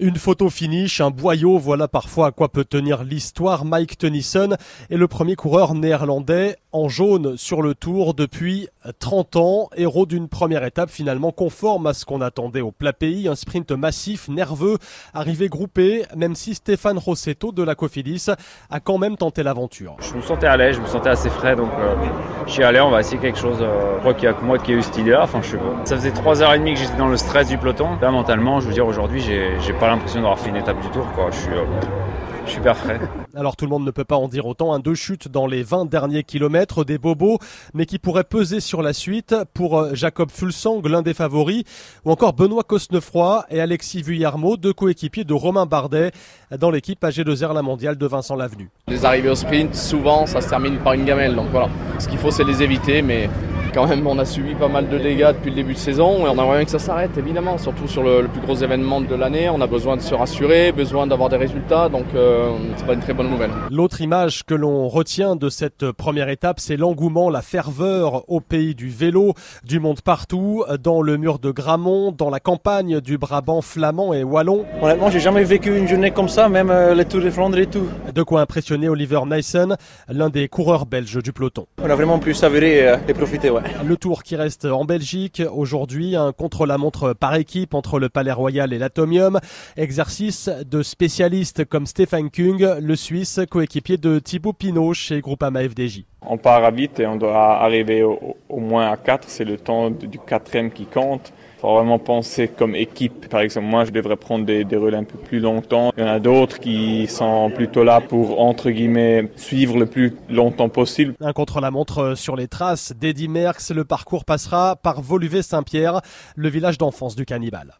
Une photo finish, un boyau, voilà parfois à quoi peut tenir l'histoire. Mike Tennyson est le premier coureur néerlandais en jaune sur le tour depuis 30 ans, héros d'une première étape finalement conforme à ce qu'on attendait au plat pays, un sprint massif, nerveux, arrivé groupé, même si Stéphane Rossetto de la Cofidis a quand même tenté l'aventure. Je me sentais à l'aise, je me sentais assez frais, donc euh, j'y allais, on va essayer quelque chose. Euh, je crois qu'il y a que moi qui ai eu cette idée-là, enfin je sais. Ça faisait 3h30 que j'étais dans le stress du peloton. Là mentalement, je veux dire aujourd'hui, j'ai pas l'impression d'avoir fait une étape du tour, quoi. Je suis... Euh, super frais. Alors tout le monde ne peut pas en dire autant. Un deux chutes dans les 20 derniers kilomètres, des bobos, mais qui pourraient peser sur la suite pour euh, Jacob Fulsang, l'un des favoris, ou encore Benoît Cosnefroy et Alexis Vuillarmeau, deux coéquipiers de Romain Bardet dans l'équipe AG2R La Mondiale de Vincent Lavenu. Les arrivées au sprint, souvent, ça se termine par une gamelle. Donc voilà, ce qu'il faut, c'est les éviter, mais quand même, on a subi pas mal de dégâts depuis le début de saison et on aimerait bien que ça s'arrête, évidemment. Surtout sur le, plus gros événement de l'année. On a besoin de se rassurer, besoin d'avoir des résultats, donc euh, c'est pas une très bonne nouvelle. L'autre image que l'on retient de cette première étape, c'est l'engouement, la ferveur au pays du vélo, du monde partout, dans le mur de Gramont, dans la campagne du Brabant flamand et wallon. Honnêtement, j'ai jamais vécu une journée comme ça, même euh, les Tours de Flandre et tout. De quoi impressionner Oliver Nyssen, l'un des coureurs belges du peloton. On a vraiment pu savourer euh, et profiter, ouais. Le tour qui reste en Belgique aujourd'hui, un contre-la-montre par équipe entre le Palais Royal et l'Atomium. Exercice de spécialistes comme Stéphane Kung, le Suisse, coéquipier de Thibaut Pinot chez Groupama FDJ. On part à vite et on doit arriver au, moins à 4, c'est le temps du quatrième qui compte. Il faut vraiment penser comme équipe. Par exemple, moi, je devrais prendre des, relais un peu plus longtemps. Il y en a d'autres qui sont plutôt là pour, entre guillemets, suivre le plus longtemps possible. Un contre-la-montre sur les traces d'Eddie Merckx. Le parcours passera par Voluvé-Saint-Pierre, le village d'enfance du cannibale.